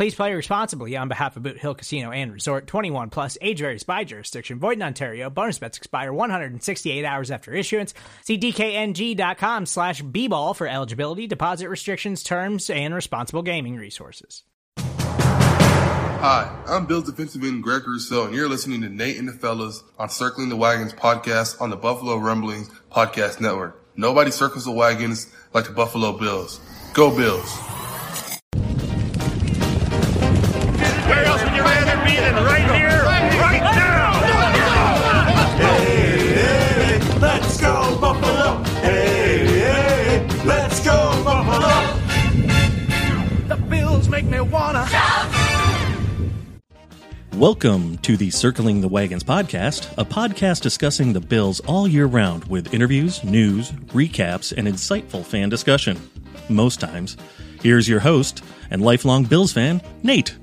Please play responsibly on behalf of Boot Hill Casino and Resort 21 plus age varies by jurisdiction. Void in Ontario. Bonus bets expire 168 hours after issuance. See DKNG.com slash B-ball for eligibility, deposit restrictions, terms, and responsible gaming resources. Hi, I'm Bills defensive end Greg Rousseau, and you're listening to Nate and the Fellas on Circling the Wagons podcast on the Buffalo Rumblings podcast network. Nobody circles the wagons like the Buffalo Bills. Go Bills! Rather be than right here, right now? Hey, hey, let's go Buffalo! Hey, hey, let's go Buffalo! The Bills make me wanna. Welcome to the Circling the Wagons podcast, a podcast discussing the Bills all year round with interviews, news, recaps, and insightful fan discussion. Most times. Here's your host and lifelong Bills fan, Nate.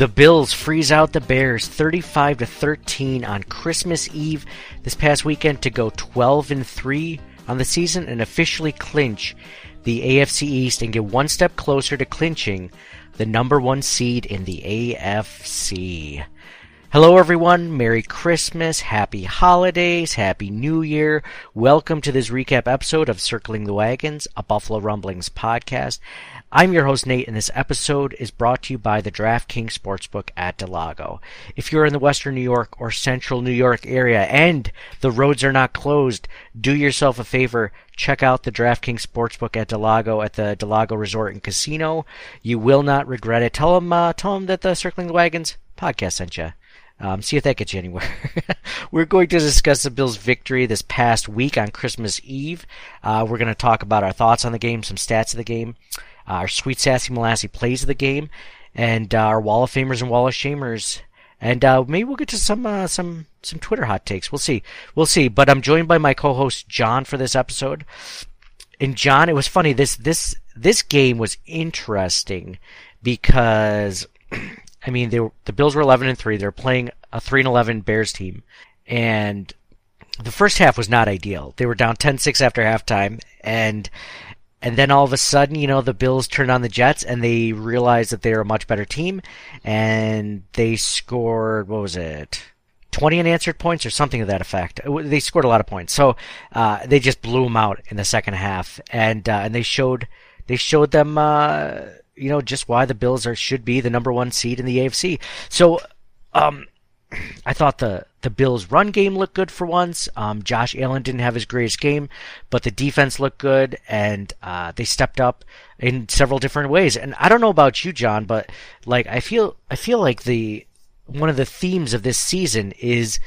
The Bills freeze out the Bears 35 to 13 on Christmas Eve this past weekend to go 12 and 3 on the season and officially clinch the AFC East and get one step closer to clinching the number 1 seed in the AFC. Hello everyone, Merry Christmas, Happy Holidays, Happy New Year. Welcome to this recap episode of Circling the Wagons, a Buffalo Rumblings podcast. I'm your host Nate and this episode is brought to you by the DraftKings Sportsbook at del Lago. If you're in the western New York or central New York area and the roads are not closed, do yourself a favor, check out the DraftKings Sportsbook at del Lago at the del Lago Resort and Casino. You will not regret it. Tell them, uh, tell them that the Circling the Wagons podcast sent you. Um, see if that gets you anywhere. we're going to discuss the Bills' victory this past week on Christmas Eve. Uh, we're going to talk about our thoughts on the game, some stats of the game, uh, our sweet sassy molassy plays of the game, and uh, our Wall of Famers and Wall of Shamers. And uh, maybe we'll get to some uh, some some Twitter hot takes. We'll see. We'll see. But I'm joined by my co-host John for this episode. And John, it was funny. This this this game was interesting because I mean, they were, the Bills were 11 and 3. They're playing a 3 and 11 Bears team. And the first half was not ideal. They were down 10-6 after halftime and and then all of a sudden, you know, the Bills turned on the Jets and they realized that they're a much better team and they scored what was it? 20 unanswered points or something to that effect. They scored a lot of points. So, uh, they just blew them out in the second half and uh, and they showed they showed them uh, you know just why the Bills are should be the number one seed in the AFC. So, um, I thought the the Bills' run game looked good for once. Um, Josh Allen didn't have his greatest game, but the defense looked good, and uh, they stepped up in several different ways. And I don't know about you, John, but like I feel I feel like the one of the themes of this season is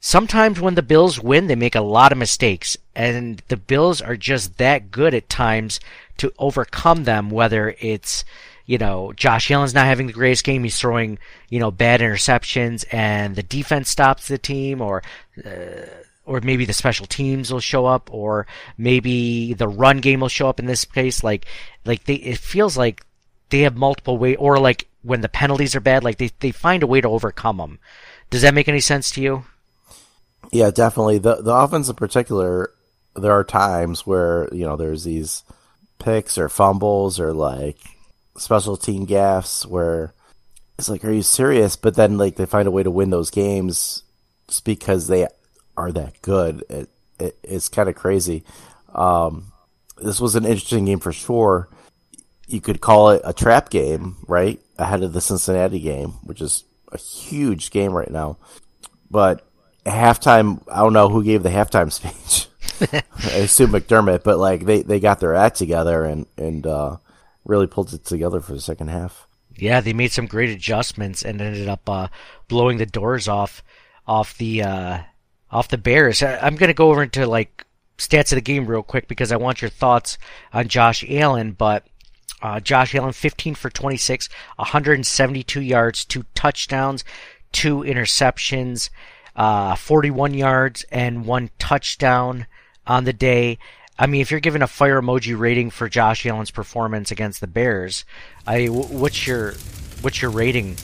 sometimes when the Bills win, they make a lot of mistakes, and the Bills are just that good at times to overcome them, whether it's you know, Josh Allen's not having the greatest game. He's throwing, you know, bad interceptions and the defense stops the team or, uh, or maybe the special teams will show up or maybe the run game will show up in this case. Like, like they, it feels like they have multiple way or like when the penalties are bad, like they, they find a way to overcome them. Does that make any sense to you? Yeah, definitely. The the offense in particular, there are times where, you know, there's these picks or fumbles or like special team gaffes where it's like, are you serious? But then like they find a way to win those games just because they are that good. It, it it's kind of crazy. Um, this was an interesting game for sure. You could call it a trap game, right? Ahead of the Cincinnati game, which is a huge game right now. But halftime, I don't know who gave the halftime speech. Assume McDermott, but like they, they got their act together and and uh, really pulled it together for the second half. Yeah, they made some great adjustments and ended up uh, blowing the doors off off the uh, off the Bears. I'm going to go over into like stats of the game real quick because I want your thoughts on Josh Allen. But uh, Josh Allen, 15 for 26, 172 yards, two touchdowns, two interceptions, uh, 41 yards, and one touchdown on the day. I mean, if you're giving a fire emoji rating for Josh Allen's performance against the Bears, I what's your what's your rating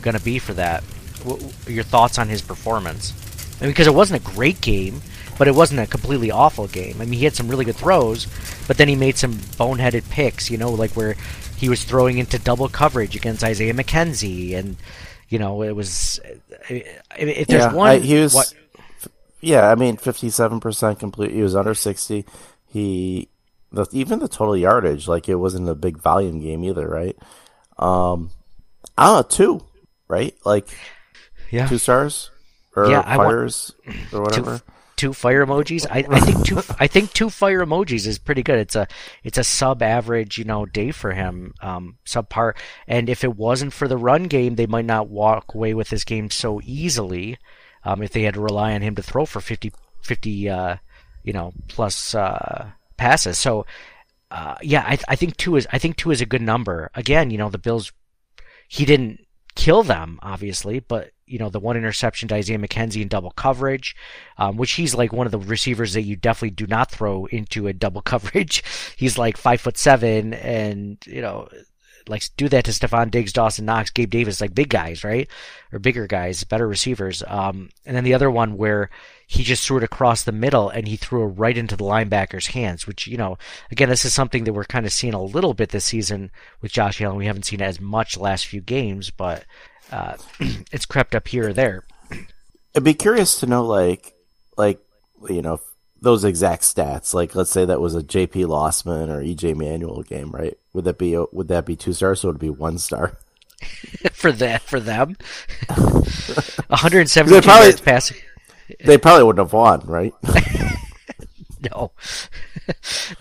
going to be for that? What, your thoughts on his performance? I mean, because it wasn't a great game, but it wasn't a completely awful game. I mean, he had some really good throws, but then he made some boneheaded picks. You know, like where he was throwing into double coverage against Isaiah McKenzie, and you know, it was if there's yeah, one. I, he was. what, Yeah, I mean, fifty-seven percent complete. He was under sixty. He, the, even the total yardage, like it wasn't a big volume game either, right? Um, I don't know, two, right? Like yeah, two stars or Yeah, I want- fires or whatever. two fire emojis. I, I think two. I think two fire emojis is pretty good. It's a it's a sub average you know day for him, um, subpar. And if it wasn't for the run game, they might not walk away with this game so easily. Um, if they had to rely on him to throw for 50, 50 uh, you know, plus uh, passes. So uh, yeah, I, I think two is I think two is a good number. Again, you know, the Bills. He didn't kill them, obviously, but you know the one interception to Isaiah McKenzie in double coverage, um, which he's like one of the receivers that you definitely do not throw into a double coverage. He's like five foot seven, and you know, like do that to Stefon Diggs, Dawson Knox, Gabe Davis, like big guys, right, or bigger guys, better receivers. Um, and then the other one where he just threw it across the middle and he threw it right into the linebacker's hands, which, you know, again, this is something that we're kind of seeing a little bit this season with Josh Allen. We haven't seen as much last few games, but uh, it's crept up here or there. I'd be curious to know, like, like you know, those exact stats. Like, let's say that was a J.P. Losman or E.J. Manuel game, right? Would that be would that be two stars? So it would it be one star? for that for them. 172 probably- yards passing. They probably wouldn't have won, right? No.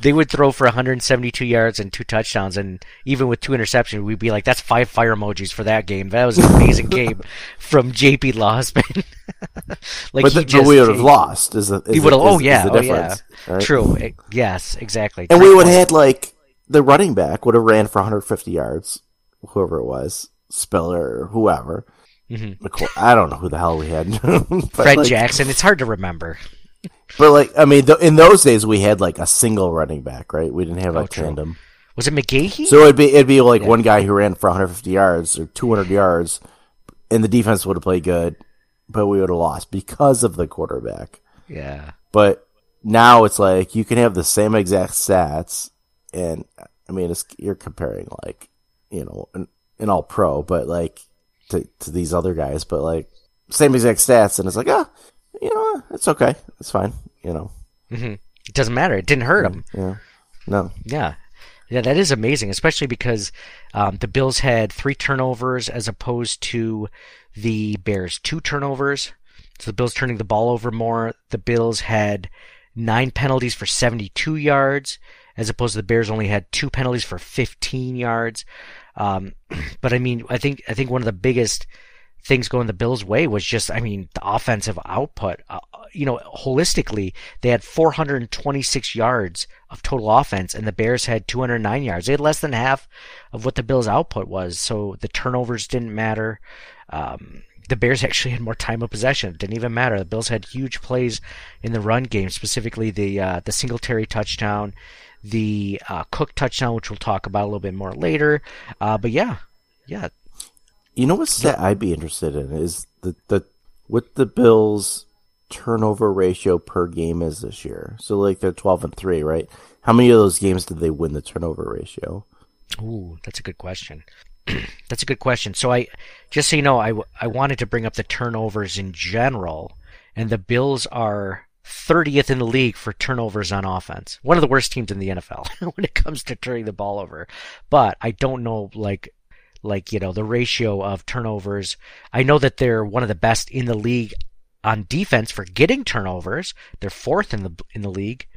they would throw for 172 yards and two touchdowns, and even with two interceptions, we'd be like, "That's five fire emojis for that game. That was an amazing game from JP Losman." like but, he the, but we would have lost. Is the is He the- would have. Oh yeah. Oh yeah. right? True. Yes. Exactly. And we would have had like the running back would have ran for 150 yards, whoever it was, Spiller or whoever. McCoy- I don't know who the hell we had. Mm-hmm. Fred like, Jackson. It's hard to remember. But like, I mean, th- in those days we had like a single running back, right? We didn't have a Oh, true. tandem. Was it McGahee? So it'd be it'd be like one guy who ran for 150 yards or 200 yards, and the defense would have played good, but we would have lost because of the quarterback. yeah. But now it's like you can have the same exact stats, and I mean, it's, you're comparing like you know an, an all pro, but like to to these other guys, but like same exact stats, and it's like ah, you know, it's okay, it's fine, you know, It doesn't matter. It didn't hurt him. yeah, no, Yeah. Yeah, that is amazing, especially because um, the Bills had three turnovers as opposed to the Bears two turnovers. So the Bills turning the ball over more. The Bills had nine penalties for 72 yards, as opposed to the Bears only had two penalties for 15 yards. Um, but I mean, I think I think one of the biggest things going the Bills' way was just, I mean, the offensive output. Uh, you know, holistically, they had 426 yards of total offense, and the Bears had 209 yards. They had less than half of what the Bills' output was, so the turnovers didn't matter. Um, the Bears actually had more time of possession. It didn't even matter. The Bills had huge plays in the run game, specifically the uh, the Singletary touchdown, the uh, Cook touchdown, which we'll talk about a little bit more later. Uh, but yeah, yeah, You know what stat I'd be interested in is the the what the Bills turnover ratio per game is this year. So like they're twelve and three, right? How many of those games did they win the turnover ratio? Ooh, that's a good question. that's a good question. So I, just so you know, I I wanted to bring up the turnovers in general, and the Bills are 30th in the league for turnovers on offense. One of the worst teams in the NFL when it comes to turning the ball over. But I don't know, like, like you know, the ratio of turnovers. I know that they're one of the best in the league on defense for getting turnovers. They're fourth in the in the league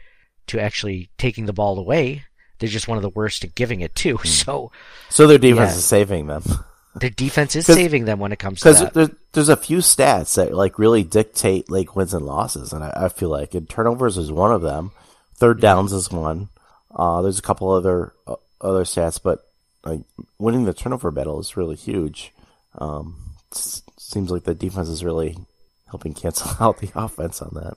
to actually taking the ball away. They're just one of the worst at giving it too. Hmm. So So their defense Yeah. is saving them. their defense is saving them when it comes to Because that. there's there's a few stats that like really dictate like wins and losses, and I, I feel like and turnovers is one of them. Third downs is one. Uh, there's a couple other uh, other stats, but like winning the turnover battle is really huge. Um, seems like the defense is really helping cancel out the offense on that.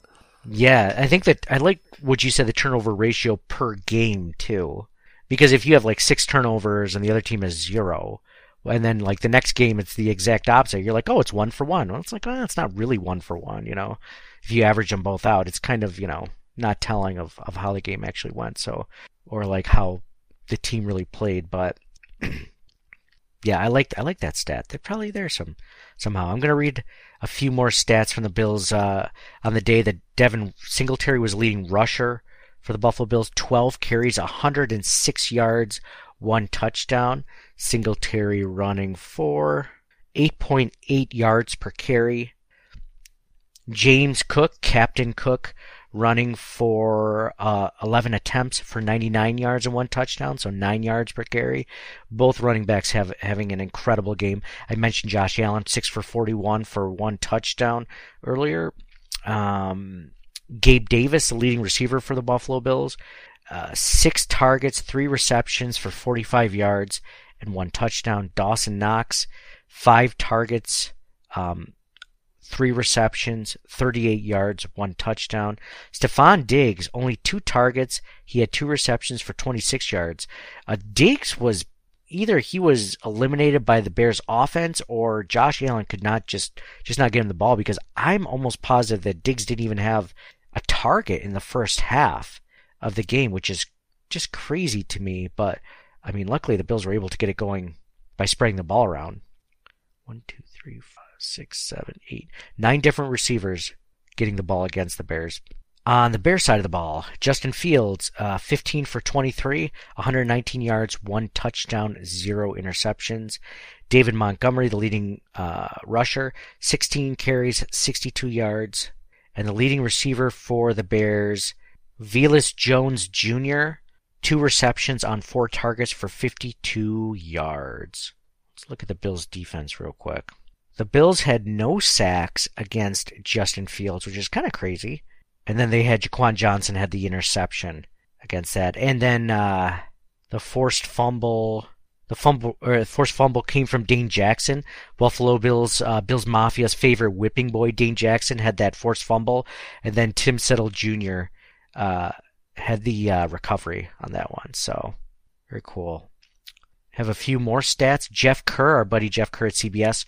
Yeah, I think that I like what you said the turnover ratio per game too. Because if you have like six turnovers and the other team has zero, and then like the next game it's the exact opposite, you're like, oh, it's one for one. Well, it's like, oh, it's not really one for one, you know. If you average them both out, it's kind of you know not telling of of how the game actually went. So, or like how the team really played. But yeah, I like I like that stat. They're probably there some somehow. I'm gonna read a few more stats from the Bills uh, on the day that Devin Singletary was leading rusher for the Buffalo Bills. 12 carries, 106 yards, one touchdown. Singletary running for 8.8 yards per carry. James Cook, Captain Cook, running for uh, 11 attempts for 99 yards and one touchdown, so 9 yards per carry. Both running backs have having an incredible game. I mentioned Josh Allen, 6 for 41 for one touchdown earlier. Um, Gabe Davis, the leading receiver for the Buffalo Bills, uh, 6 targets, 3 receptions for 45 yards and one touchdown. Dawson Knox, 5 targets, um, three receptions, 38 yards, one touchdown. Stefon Diggs, only two targets. He had two receptions for 26 yards. Uh, Diggs was either he was eliminated by the Bears offense or Josh Allen could not just just not get him the ball because I'm almost positive that Diggs didn't even have a target in the first half of the game, which is just crazy to me. But I mean, luckily the Bills were able to get it going by spreading the ball around. One, two, three, five, six, seven, eight, nine different receivers getting the ball against the Bears. On the Bears side of the ball, Justin Fields, uh, 15 for 23, 119 yards, one touchdown, zero interceptions. David Montgomery, the leading uh, rusher, 16 carries, 62 yards. And the leading receiver for the Bears, Velus Jones Jr., two receptions on four targets for 52 yards. Let's look at the Bills' defense real quick. The Bills had no sacks against Justin Fields, which is kind of crazy. And then they had Jaquan Johnson had the interception against that. And then uh, the forced fumble, the fumble or forced fumble came from Dane Jackson. Buffalo Bills, uh, Bills Mafia's favorite whipping boy, Dane Jackson, had that forced fumble, and then Tim Settle Jr. Uh, had the uh, recovery on that one. So very cool. Have a few more stats. Jeff Kerr, our buddy Jeff Kerr at CBS,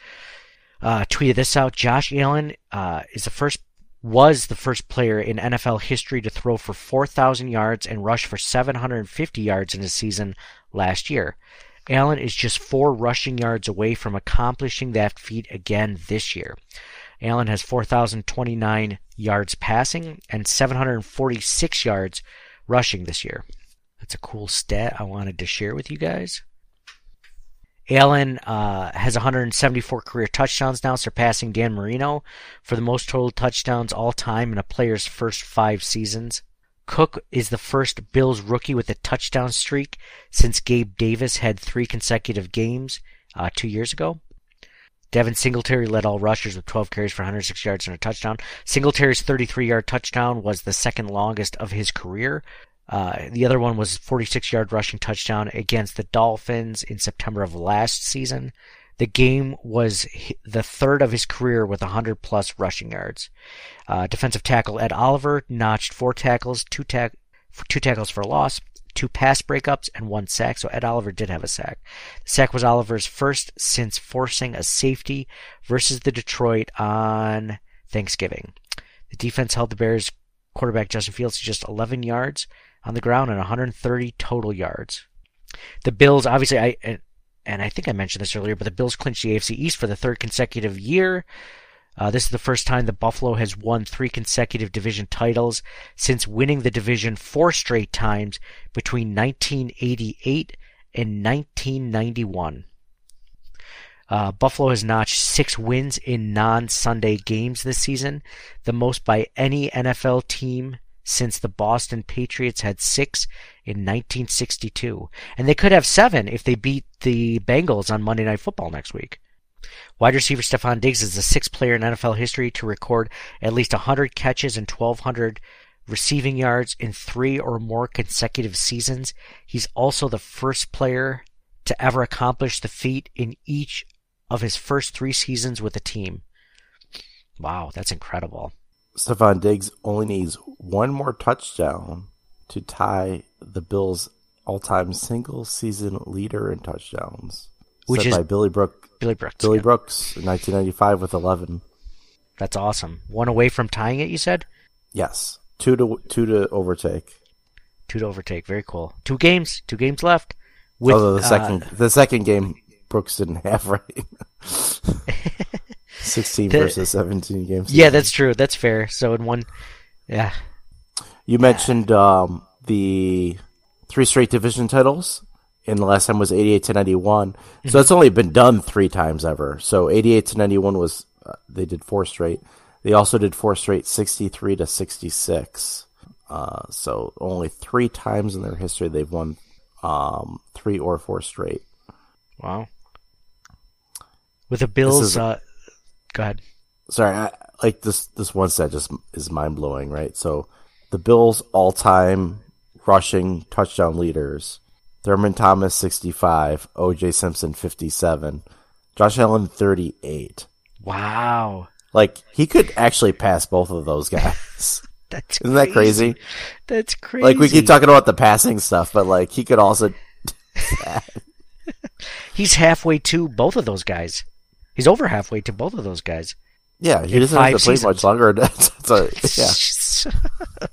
uh, tweeted this out. Josh Allen uh, is the first was the first player in NFL history to throw for 4,000 yards and rush for 750 yards in a season last year. Allen is just four rushing yards away from accomplishing that feat again this year. Allen has 4,029 yards passing and 746 yards rushing this year. That's a cool stat I wanted to share with you guys. Allen uh, has 174 career touchdowns now, surpassing Dan Marino for the most total touchdowns all time in a player's first five seasons. Cook is the first Bills rookie with a touchdown streak since Gabe Davis had three consecutive games uh, two years ago. Devin Singletary led all rushers with 12 carries for 106 yards and a touchdown. Singletary's 33 yard touchdown was the second longest of his career. Uh, the other one was 46 yard rushing touchdown against the Dolphins in September of last season. The game was the third of his career with 100 plus rushing yards. Uh, defensive tackle Ed Oliver notched four tackles, two, tack- two tackles for loss, two pass breakups, and one sack. So Ed Oliver did have a sack. The sack was Oliver's first since forcing a safety versus the Detroit on Thanksgiving. The defense held the Bears quarterback Justin Fields to just 11 yards on the ground and 130 total yards. The Bills, obviously, I and, I think I mentioned this earlier, but the Bills clinched the AFC East for the third consecutive year. Uh, this is the first time that Buffalo has won three consecutive division titles since winning the division four straight times between 1988 and 1991. Uh, Buffalo has notched six wins in non-Sunday games this season, the most by any NFL team since the Boston Patriots had six in 1962. And they could have seven if they beat the Bengals on Monday Night Football next week. Wide receiver Stefon Diggs is the sixth player in NFL history to record at least 100 catches and 1,200 receiving yards in three or more consecutive seasons. He's also the first player to ever accomplish the feat in each of his first three seasons with the team. Wow, that's incredible. Stefon Diggs only needs one more touchdown to tie the Bills' all-time single-season leader in touchdowns, Which is by Billy Brook, Billy Brooks. Billy yeah. Brooks in 1995 with 11. That's awesome. One away from tying it, you said? Yes, two to two to overtake. Two to overtake. Very cool. Two games. Two games left. With, Although the uh, second the second game Brooks didn't have right. 16 The- versus 17 games. yeah, that's true. That's fair. So in one, yeah. You mentioned um, the three straight division titles, and the last time was 88 to 91. So that's only been done three times ever. So 88 to 91 was, uh, they did four straight. They also did four straight 63 to 66. Uh, so only three times in their history they've won um, three or four straight. Wow. With the Bills, is- uh, go ahead. sorry, I, like this this one stat just is mind blowing, right? So the Bills all time rushing touchdown leaders: Thurman Thomas sixty five, O.J. Simpson fifty seven, Josh Allen thirty eight. Wow. Like he could actually pass both of those guys. That's Isn't that crazy? That's crazy. Like we keep talking about the passing stuff, but like he could also. He's halfway to both of those guys. He's over halfway to both of those guys. Yeah, he In doesn't have to play seasons. much longer. That's a, yeah.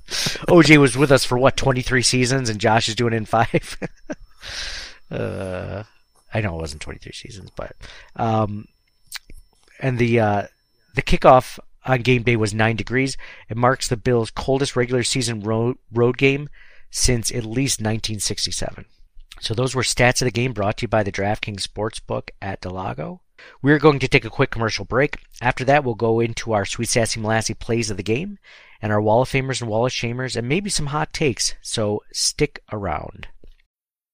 OJ was with us for what, 23 seasons, and Josh is doing in five? uh, I know it wasn't 23 seasons, but. Um, and the, uh, the kickoff on game day was 9 degrees. It marks the Bills' coldest regular season road, road game since at least 1967. So those were stats of the game brought to you by the DraftKings Sportsbook at del Lago. We're going to take a quick commercial break. After that, we'll go into our Sweet Sassy Molassy plays of the game and our Wall of Famers and Wall of Shamers and maybe some hot takes. So stick around.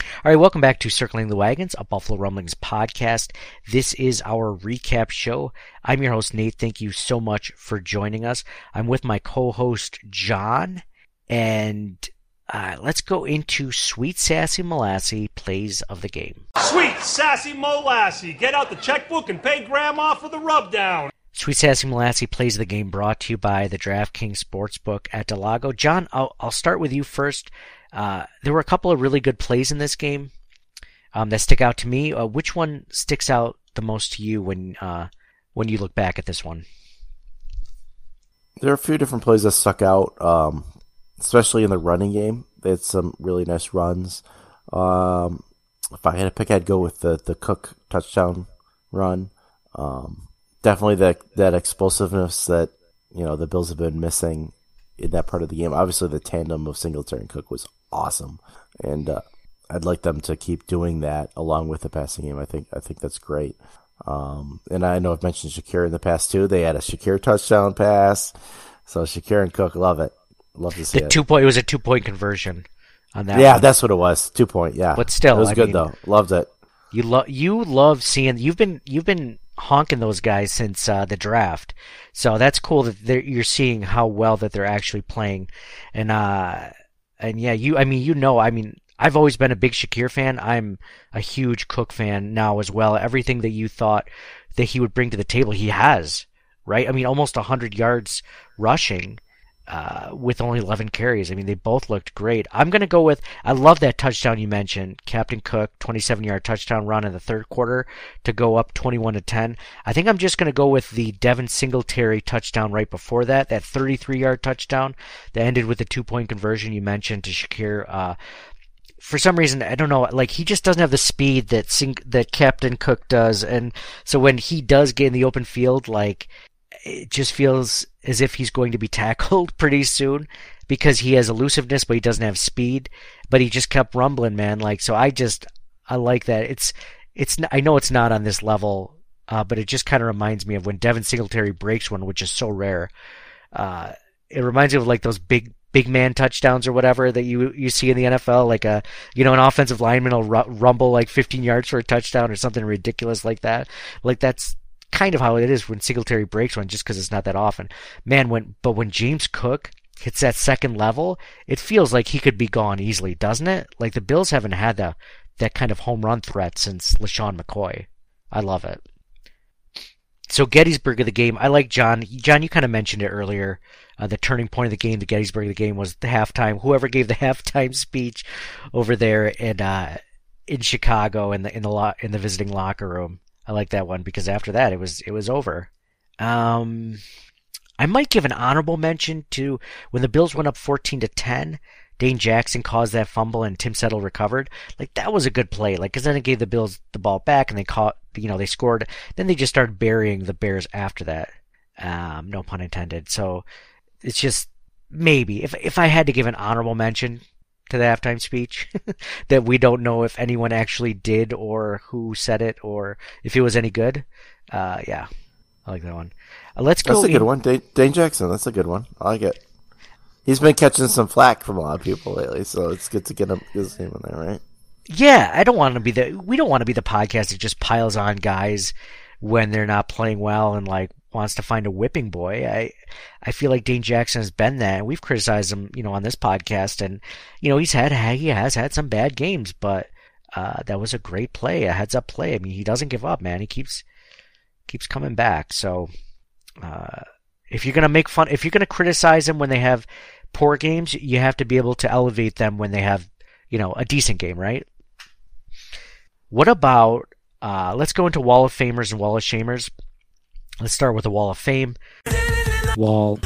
All right, welcome back to Circling the Wagons, a Buffalo Rumblings podcast. This is our recap show. I'm your host, Nate. Thank you so much for joining us. I'm with my co host, John, and uh, let's go into Sweet Sassy Molassy plays of the game. Sweet sassy molassy. Get out the checkbook and pay grandma for the rubdown. Sweet Sassy Molassy plays the game brought to you by the DraftKings Sportsbook at del Lago. John, I'll, I'll start with you first. Uh, there were a couple of really good plays in this game um, that stick out to me. Uh, which one sticks out the most to you when uh, when you look back at this one? There are a few different plays that stuck out, um, especially in the running game. They had some really nice runs. Um, if I had to pick, I'd go with the, the Cook touchdown run. Um, definitely that that explosiveness that you know the Bills have been missing in that part of the game. Obviously, the tandem of Singletary and Cook was awesome, and uh, I'd like them to keep doing that along with the passing game. I think I think that's great. Um, and I know I've mentioned Shakir in the past too. They had a Shakir touchdown pass, so Shakir and Cook love it. Love to see The it. two point it was a two point conversion on that. yeah, one. that's what it was. Two point. Yeah, But still, it was I good mean- though. Loved it. You love you love seeing you've been you've been honking those guys since uh, the draft, so that's cool that you're seeing how well that they're actually playing, and uh and yeah you I mean you know I mean I've always been a big Shakir fan. I'm a huge Cook fan now as well. Everything that you thought that he would bring to the table, he has right. I mean almost hundred yards rushing. Uh, with only 11 carries. I mean, they both looked great. I'm going to go with, I love that touchdown you mentioned. Captain Cook, 27 yard touchdown run in the third quarter to go up 21 to 10. I think I'm just going to go with the Devin Singletary touchdown right before that, that 33 yard touchdown that ended with the two point conversion you mentioned to Shakir. Uh, for some reason, I don't know, like he just doesn't have the speed that Sing- that Captain Cook does, and so when he does get in the open field, like it just feels as if he's going to be tackled pretty soon because he has elusiveness, but he doesn't have speed. But he just kept rumbling, man. Like so, I just I like that. It's it's I know it's not on this level, uh, but it just kind of reminds me of when Devin Singletary breaks one, which is so rare. Uh, it reminds me of like those big big man touchdowns or whatever that you you see in the NFL, like a you know an offensive lineman will rumble like 15 yards for a touchdown or something ridiculous like that. Like that's kind of how it is when Singletary breaks one, just because it's not that often. Man, when but when James Cook hits that second level, it feels like he could be gone easily, doesn't it? Like the Bills haven't had that that kind of home run threat since LeSean McCoy. I love it. So Gettysburg of the game, I like John. John, you kind of mentioned it earlier. Uh, the turning point of the game, the Gettysburg of the game, was the halftime. Whoever gave the halftime speech over there in uh, in Chicago in the in the lo- in the visiting locker room. I like that one because after that it was it was over. Um, I might give an honorable mention to when the Bills went up 14 to 10. Dane Jackson caused that fumble and Tim Settle recovered. Like that was a good play. Like because then it gave the Bills the ball back and they caught you know they scored. Then they just started burying the Bears after that. Um, no pun intended. So it's just maybe if if I had to give an honorable mention to the halftime speech that we don't know if anyone actually did or who said it or if it was any good. Uh, yeah, I like that one. Uh, let's go. That's a good in- one, Dane, Dane Jackson. That's a good one. I like it. He's been catching some flack from a lot of people lately, so it's good to get him his name in there, right? Yeah, I don't want to be the. We don't want to be the podcast that just piles on guys when they're not playing well and like wants to find a whipping boy. I I feel like Dane Jackson has been that. We've criticized him, you know, on this podcast, and you know he's had he has had some bad games, but uh, that was a great play, a heads up play. I mean, he doesn't give up, man. He keeps keeps coming back. So uh, if you're gonna make fun, if you're gonna criticize him when they have poor games, you have to be able to elevate them when they have, you know, a decent game, right? What about uh, let's go into Wall of Famers and Wall of Shamers. Let's start with the Wall of Fame. Wall.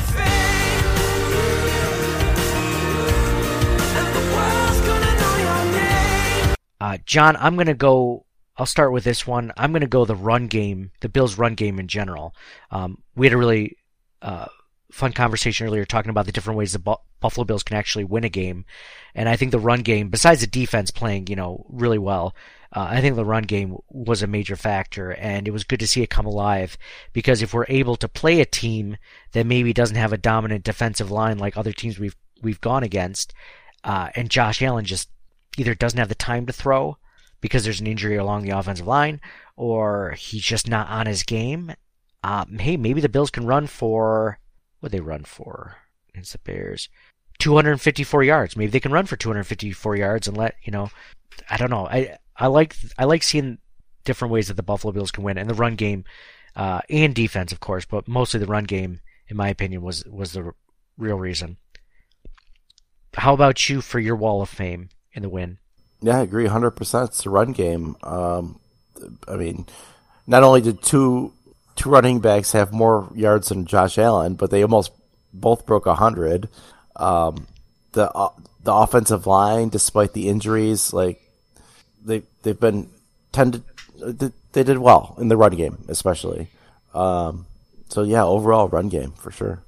Uh, John, I'm going to go. I'll start with this one. I'm going to go the run game, the Bills' run game in general. Um, we had a really uh, fun conversation earlier talking about the different ways the Bu- Buffalo Bills can actually win a game, and I think the run game, besides the defense playing, you know, really well, uh, I think the run game was a major factor, and it was good to see it come alive because if we're able to play a team that maybe doesn't have a dominant defensive line like other teams we've we've gone against, uh, and Josh Allen just either doesn't have the time to throw because there's an injury along the offensive line, or he's just not on his game. Um, hey, maybe the Bills can run for what they run for against the Bears. 254 yards. Maybe they can run for 254 yards and let you know. I don't know. I I like I like seeing different ways that the Buffalo Bills can win, and the run game uh, and defense, of course, but mostly the run game, in my opinion, was was the r- real reason. How about you for your Wall of Fame in the win? Yeah, I agree 100%. It's the run game. Um, I mean, not only did two two running backs have more yards than Josh Allen, but they almost both broke 100. Um, the uh, the offensive line, despite the injuries, like they they've been tended they did well in the run game, especially. Um, so yeah, overall run game for sure.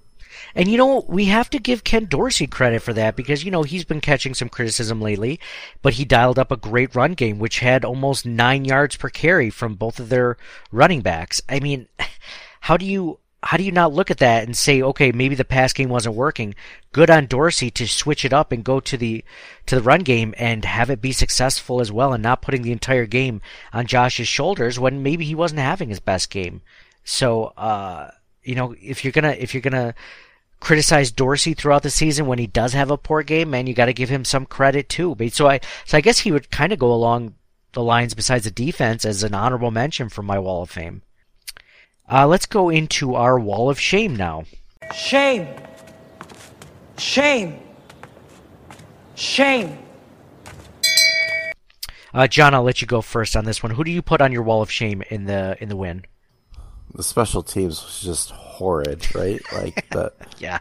And you know, we have to give Ken Dorsey credit for that because, you know, he's been catching some criticism lately, but he dialed up a great run game, which had almost nine yards per carry from both of their running backs. I mean, how do you, how do you not look at that and say, okay, maybe the pass game wasn't working? Good on Dorsey to switch it up and go to the to the run game and have it be successful as well, and not putting the entire game on Josh's shoulders when maybe he wasn't having his best game. So, uh, you know, if you're gonna if you're gonna criticize Dorsey throughout the season when he does have a poor game, man, you got to give him some credit too. So I so I guess he would kind of go along the lines besides the defense as an honorable mention for my Wall of Fame. Uh, let's go into our Wall of Shame now. Shame. Shame. Shame. Uh, John, I'll let you go first on this one. Who do you put on your wall of shame in the in the win? The special teams was just horrid, right? Like the Yeah.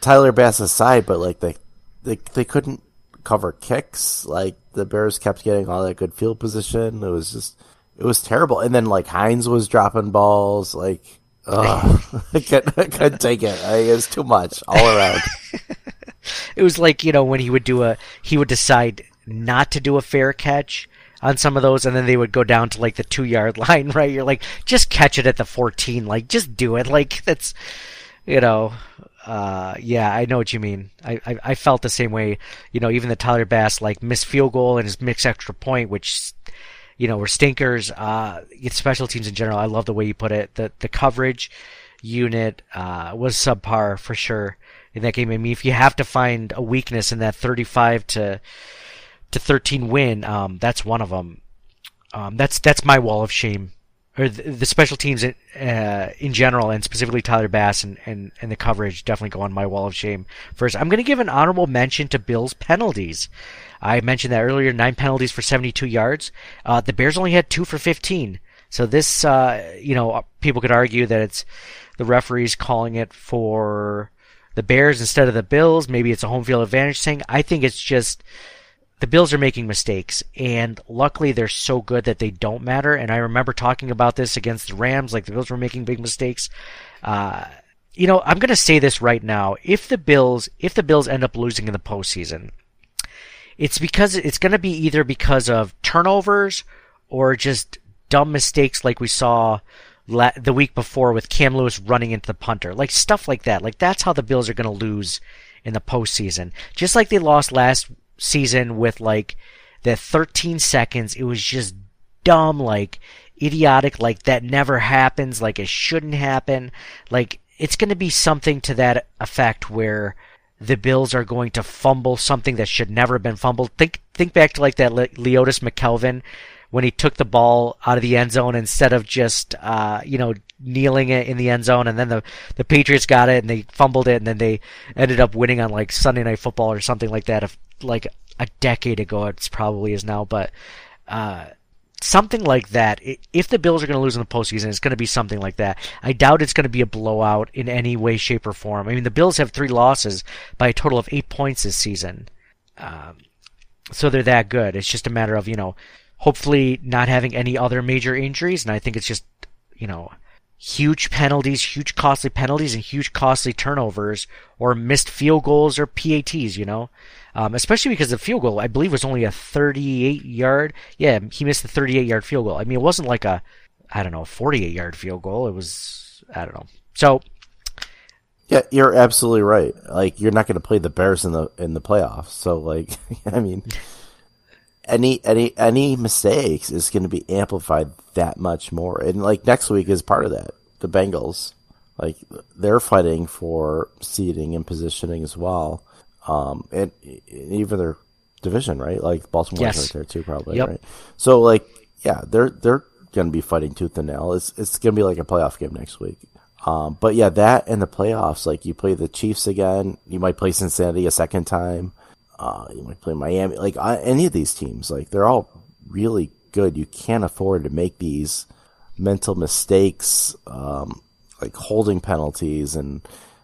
Tyler Bass aside, but like they they they couldn't cover kicks. Like the Bears kept getting all that good field position. It was just it was terrible. And then like Hines was dropping balls. Like ugh, I couldn't, I couldn't take it. I, it was too much all around. It was like, you know, when he would do a he would decide not to do a fair catch on some of those and then they would go down to like the 2 yard line, right? You're like, just catch it at the 14. Like just do it. Like that's you know, uh, yeah, I know what you mean. I, I, I felt the same way. You know, even the Tyler Bass like missed field goal and his mixed extra point, which you know were stinkers. Uh, special teams in general. I love the way you put it. The the coverage unit uh, was subpar for sure in that game. I mean, if you have to find a weakness in that thirty-five to to thirteen win, um, that's one of them. Um, that's that's my wall of shame or the, special teams in, uh, in general, and specifically Tyler Bass and, and, and the coverage definitely go on my wall of shame. First, I'm going to give an honorable mention to Bills penalties. I mentioned that earlier, nine penalties for 72 yards. Uh, the Bears only had two for 15. So this, uh, you know, people could argue that it's the referees calling it for the Bears instead of the Bills. Maybe it's a home field advantage thing. I think it's just the Bills are making mistakes, and luckily they're so good that they don't matter. And I remember talking about this against the Rams, like the Bills were making big mistakes. Uh, you know, I'm going to say this right now: if the Bills, if the Bills end up losing in the postseason, it's because it's going to be either because of turnovers or just dumb mistakes, like we saw la- the week before with Cam Lewis running into the punter, like stuff like that. Like that's how the Bills are going to lose in the postseason, just like they lost last season with like the 13 seconds. It was just dumb, like idiotic, like that never happens, like it shouldn't happen. Like it's going to be something to that effect where the Bills are going to fumble something that should never have been fumbled. Think think back to like that Le- Leodis McKelvin when he took the ball out of the end zone instead of just uh, you know kneeling it in the end zone, and then the the Patriots got it and they fumbled it, and then they ended up winning on like Sunday Night Football or something like that. If like a decade ago, it's probably is now, but uh, something like that. If the Bills are going to lose in the postseason, it's going to be something like that. I doubt it's going to be a blowout in any way, shape, or form. I mean, the Bills have three losses by a total of eight points this season. Um, so they're that good. It's just a matter of, you know, hopefully not having any other major injuries. And I think it's just, you know, huge penalties, huge costly penalties, and huge costly turnovers or missed field goals or PATs, you know? Um, especially because the field goal, I believe, was only a 38 yard. Yeah, he missed the 38 yard field goal. I mean, it wasn't like a, I don't know, 48 yard field goal. It was, I don't know. So, yeah, you're absolutely right. Like, you're not going to play the Bears in the in the playoffs. So, like, I mean, any any any mistakes is going to be amplified that much more. And like next week is part of that. The Bengals, like, they're fighting for seeding and positioning as well um, and, and even their division, right? Like Baltimore Yes. right there too, probably, Yep. right? So like, yeah, they're they're going to be fighting tooth and nail. It's it's going to be like a playoff game next week. Um, but yeah, that and the playoffs, like you play the Chiefs again, you might play Cincinnati a second time. Uh, you might play Miami, like uh, any of these teams, like they're all really good. You can't afford to make these mental mistakes, um, like holding penalties and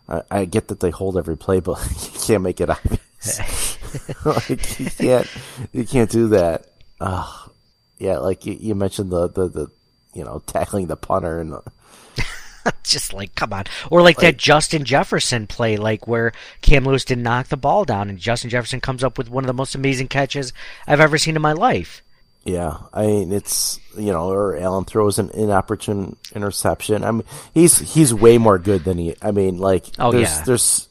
I, I get that they hold every play, but you can't make it obvious. like you can't, you can't do that. Uh, yeah, like you, you mentioned the, the, the, you know, tackling the punter and the, just like, come on. Or like, that Justin Jefferson play, like where Cam Lewis didn't knock the ball down and Justin Jefferson comes up with one of the most amazing catches I've ever seen in my life. yeah, I mean, it's, you know, or Allen throws an inopportune interception. I mean, he's, he's way more good than he, I mean, like, Oh, there's, yeah. there's,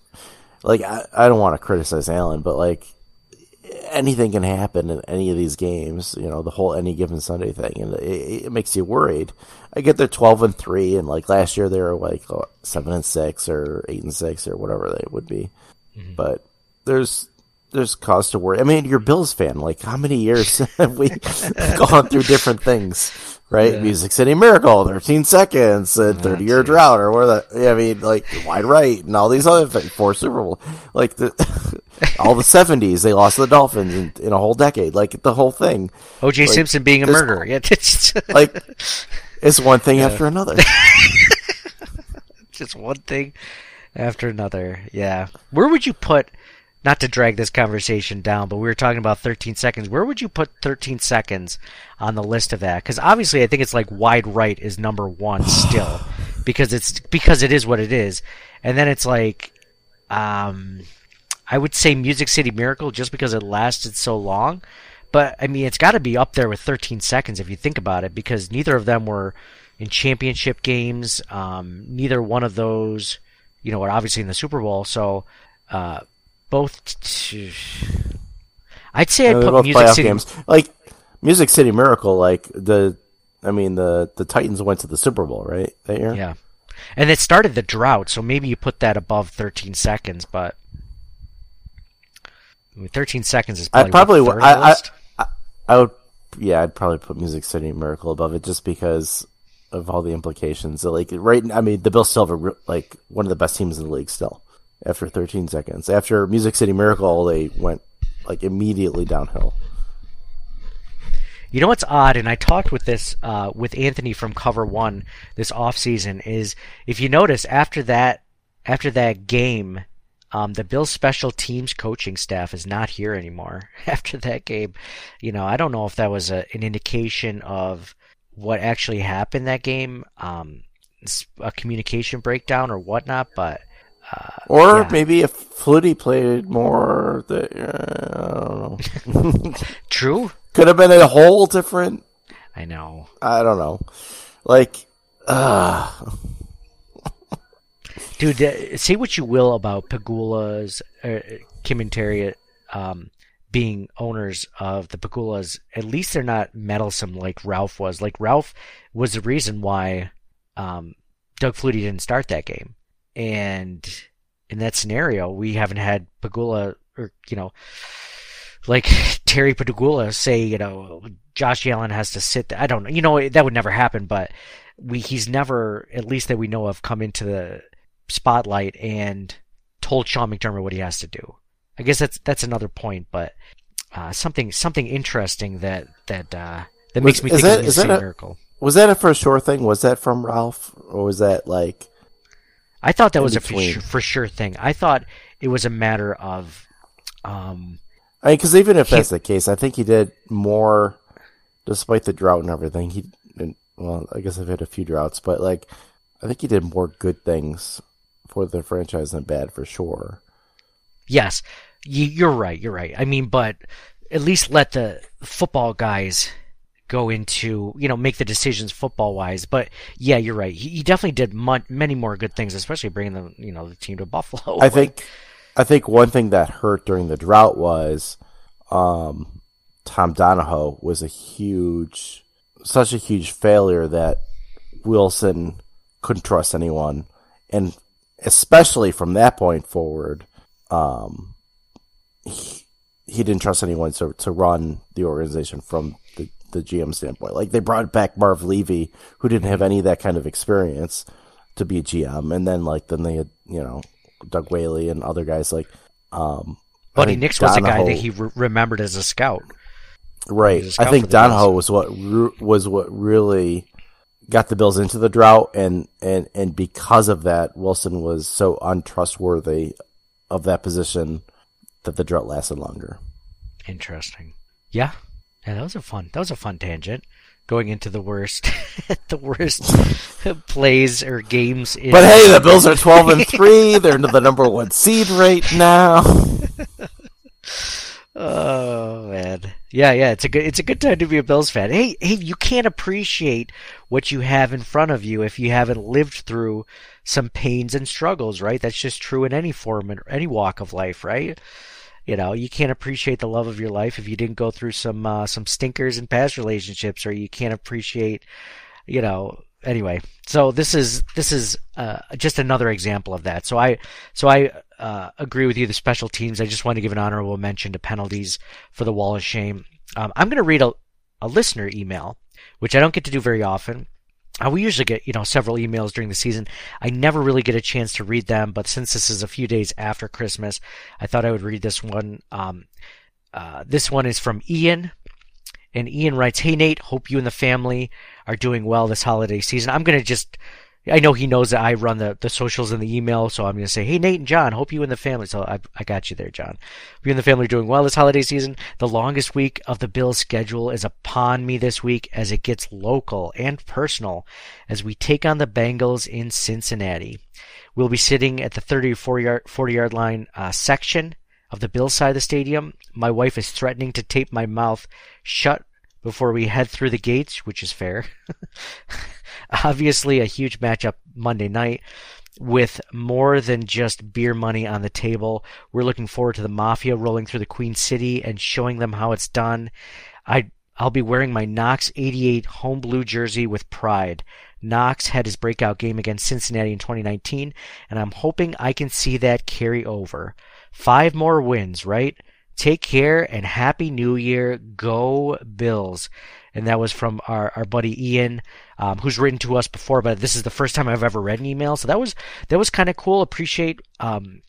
like, I, I don't want to criticize Allen, but like, anything can happen in any of these games. You know, the whole any given Sunday thing, and it, it makes you worried. I get they're twelve and three, and like last year they were like seven and six or eight and six or whatever they would be. Mm-hmm. But there's there's cause to worry. I mean, you're Bills fan. Like, how many years have we gone through different things? Right? Music City Miracle, 13 seconds, a 30 year drought, or what? The, I mean, like wide right, and all these other things. Four Super Bowl, like the all the 70s, they lost the Dolphins in, in a whole decade, like the whole thing. O.J. Like, Simpson being a murderer. Yeah, it's Like it's one thing after another. just one thing after another. Yeah. Where would you put? Not to drag this conversation down, but we were talking about 13 seconds. Where would you put 13 seconds on the list of that? Because obviously, I think it's like wide right is number one still, because it's because it is what it is, and then it's like, um, I would say Music City Miracle just because it lasted so long. But I mean, it's got to be up there with 13 seconds if you think about it, because neither of them were in championship games. Um, neither one of those, you know, are obviously in the Super Bowl. So, uh, both. T- I'd say I'd put Music City. games. Like Music City Miracle, like the, I mean the the Titans went to the Super Bowl, right? That year. Yeah, and it started the drought, so maybe you put that above 13 seconds, but. I mean, 13 seconds is probably, I'd probably what, I, I. I I would yeah I'd probably put Music City Miracle above it just because of all the implications. Like right, I mean the Bills still have a, like one of the best teams in the league still after 13 seconds. After Music City Miracle, they went like immediately downhill. You know what's odd, and I talked with this uh, with Anthony from Cover One this off season. Is if you notice after that after that game, um, the Bills special teams coaching staff is not here anymore. After that game, you know, I don't know if that was a, an indication of what actually happened that game, um, a communication breakdown or whatnot. But Or Yeah. maybe if Flutie played more, the, uh, I don't know. true, Could have been a whole different. I know. I don't know. Like, uh, Dude, uh, say what you will about Pegula's, uh, Kim and Terry, um, being owners of the Pegulas. At least they're not meddlesome like Ralph was. Like Ralph was the reason why um, Doug Flutie didn't start that game. And in that scenario, we haven't had Pegula or you know, like Terry Pegula say, you know, Josh Allen has to sit. There. I don't know. You know, that would never happen. But we he's never, at least that we know of, come into the spotlight and told Sean McDermott what he has to do. I guess that's that's another point, but uh, something something interesting that that uh, that makes me is think that- of is that a- miracle. was that a for sure thing? Was that from Ralph, or was that like? I thought that in was a for sure, for sure thing. I thought it was a matter of um, I mean, because even if that's the case, I think he did more, despite the drought and everything. He, and, well, I guess I've had a few droughts, but like, I think he did more good things for the franchise than bad for sure. Yes, you, you're right. You're right. I mean, but at least let the football guys go into you know make the decisions football wise. But yeah, you're right. He, he definitely did many more good things, especially bringing the you know the team to Buffalo. I think, I think one thing that hurt during the drought was, um, Tom Donahoe was a huge, such a huge failure that Wilson couldn't trust anyone, and especially from that point forward, um, he, he didn't trust anyone to to run the organization from the the GM standpoint. Like they brought back Marv Levy, who didn't have any of that kind of experience to be a GM, and then like then they had you know Doug Whaley and other guys like um Buddy Nix was a guy that he re- remembered as a scout. right. a I scout think for the Donahoe was what re- was what really got the Bills into the drought, and and and because of that, Wilson was so untrustworthy of that position that the drought lasted longer. Interesting. Yeah. Yeah, that was a fun. That was a fun tangent. Going into the worst, the worst plays or games. In But hey, the Bills are twelve and three. They're the number one seed right now. Oh man, yeah, yeah. It's a good, it's a good time to be a Bills fan. Hey, hey, you can't appreciate what you have in front of you if you haven't lived through some pains and struggles, right? That's just true in any form and any walk of life, right? You know, you can't appreciate the love of your life if you didn't go through some uh, some stinkers in past relationships, or you can't appreciate, you know. Anyway, so this is this is uh, just another example of that. So I so I uh, agree with you. The special teams. I just want to give an honorable mention to penalties for the wall of shame. Um, I'm going to read a, a listener email which I don't get to do very often. Uh, we usually get, you know, several emails during the season. I never really get a chance to read them, but since this is a few days after Christmas, I thought I would read this one. Um, uh, this one is from Ian, and Ian writes, "Hey Nate, hope you and the family are doing well this holiday season. I'm gonna just I know he knows that I run the, the socials and the email, so I'm going to say, hey, Nate and John, hope you and the family. So I, I got you there, John. You and the family are doing well this holiday season. The longest week of the Bills schedule is upon me this week as it gets local and personal as we take on the Bengals in Cincinnati. We'll be sitting at the 30 or 40 yard, 40 yard line uh, section of the Bills side of the stadium. My wife is threatening to tape my mouth shut before we head through the gates, which is fair. Obviously, a huge matchup Monday night with more than just beer money on the table. We're looking forward to the Mafia rolling through the Queen City and showing them how it's done. I I'll be wearing my Knox 88 home blue jersey with pride. Knox had his breakout game against Cincinnati in 2019, and I'm hoping I can see that carry over. Five more wins, right? Take care and happy new year. Go Bills. And that was from our, our buddy Ian, um, who's written to us before, but this is the first time I've ever read an email. So that was, that was kind of cool. Appreciate, um,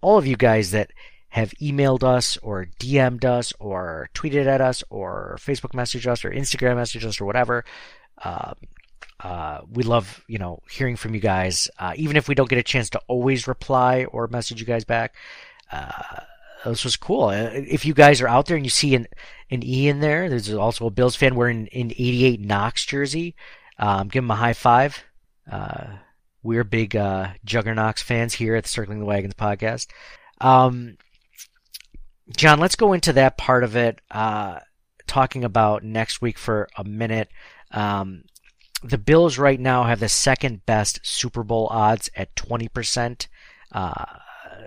all of you guys that have emailed us or DM'd us or tweeted at us or Facebook messaged us or Instagram messaged us or whatever. Um, uh, we love, you know, hearing from you guys. Uh, even if we don't get a chance to always reply or message you guys back, uh, this was cool. Uh, if you guys are out there and you see an an E in there, there's also a Bills fan wearing an 88 Knox jersey. Um, give him a high five. Uh, we're big uh, Juggernauts fans here at the Circling the Wagons podcast. Um, John, let's go into that part of it. Uh, talking about next week for a minute. Um, the Bills right now have the second best Super Bowl odds at 20%. Uh,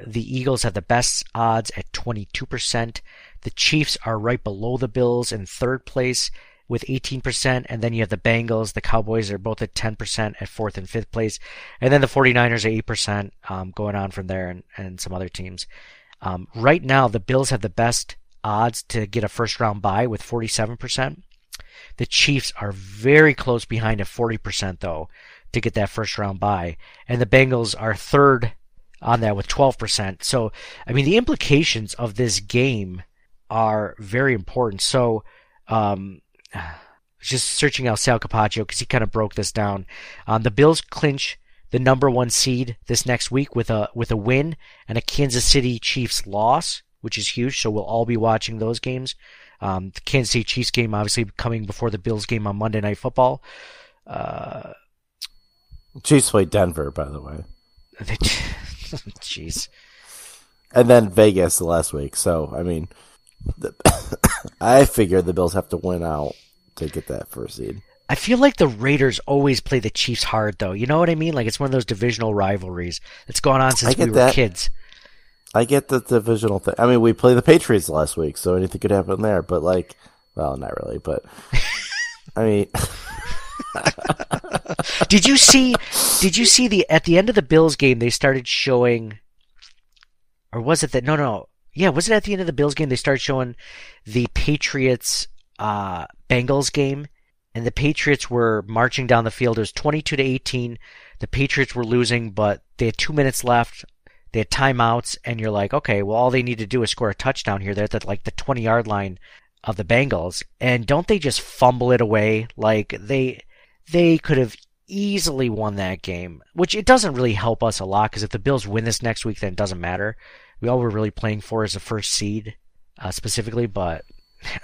the Eagles have the best odds at 22%. The Chiefs are right below the Bills in third place with 18%. And then you have the Bengals. The Cowboys are both at 10% at fourth and fifth place. And then the 49ers are 8% um, going on from there and, and some other teams. Um, right now, the Bills have the best odds to get a first round bye with 47%. The Chiefs are very close behind at 40% though to get that first round bye. And the Bengals are third on that with 12%. So, I mean, the implications of this game are very important. So, um, just searching out Sal Capaccio because he kind of broke this down. Um, the Bills clinch the number one seed this next week with a with a win and a Kansas City Chiefs loss, which is huge. So we'll all be watching those games. Um, the Kansas City Chiefs game obviously coming before the Bills game on Monday Night Football. Uh, Chiefs played Denver, by the way. Jeez. And then Vegas last week. So, I mean, the, I figure the Bills have to win out to get that first seed. I feel like the Raiders always play the Chiefs hard, though. You know what I mean? Like it's one of those divisional rivalries that's gone on since we were that. kids. I get the divisional thing. I mean, we played the Patriots last week, so anything could happen there. But like, well, not really. But I mean, did you see? Did you see the at the end of the Bills game? They started showing, or was it that? No, no, yeah. Was it at the end of the Bills game? They started showing the Patriots uh, Bengals game, and the Patriots were marching down the field. It was twenty-two to eighteen. The Patriots were losing, but they had two minutes left. They had timeouts, and you're like, okay, well, all they need to do is score a touchdown here. They're at like the twenty-yard line of the Bengals, and don't they just fumble it away? Like they they could have easily won that game, which it doesn't really help us a lot because if the Bills win this next week, then it doesn't matter. We all we're really playing for is the first seed, uh, specifically, but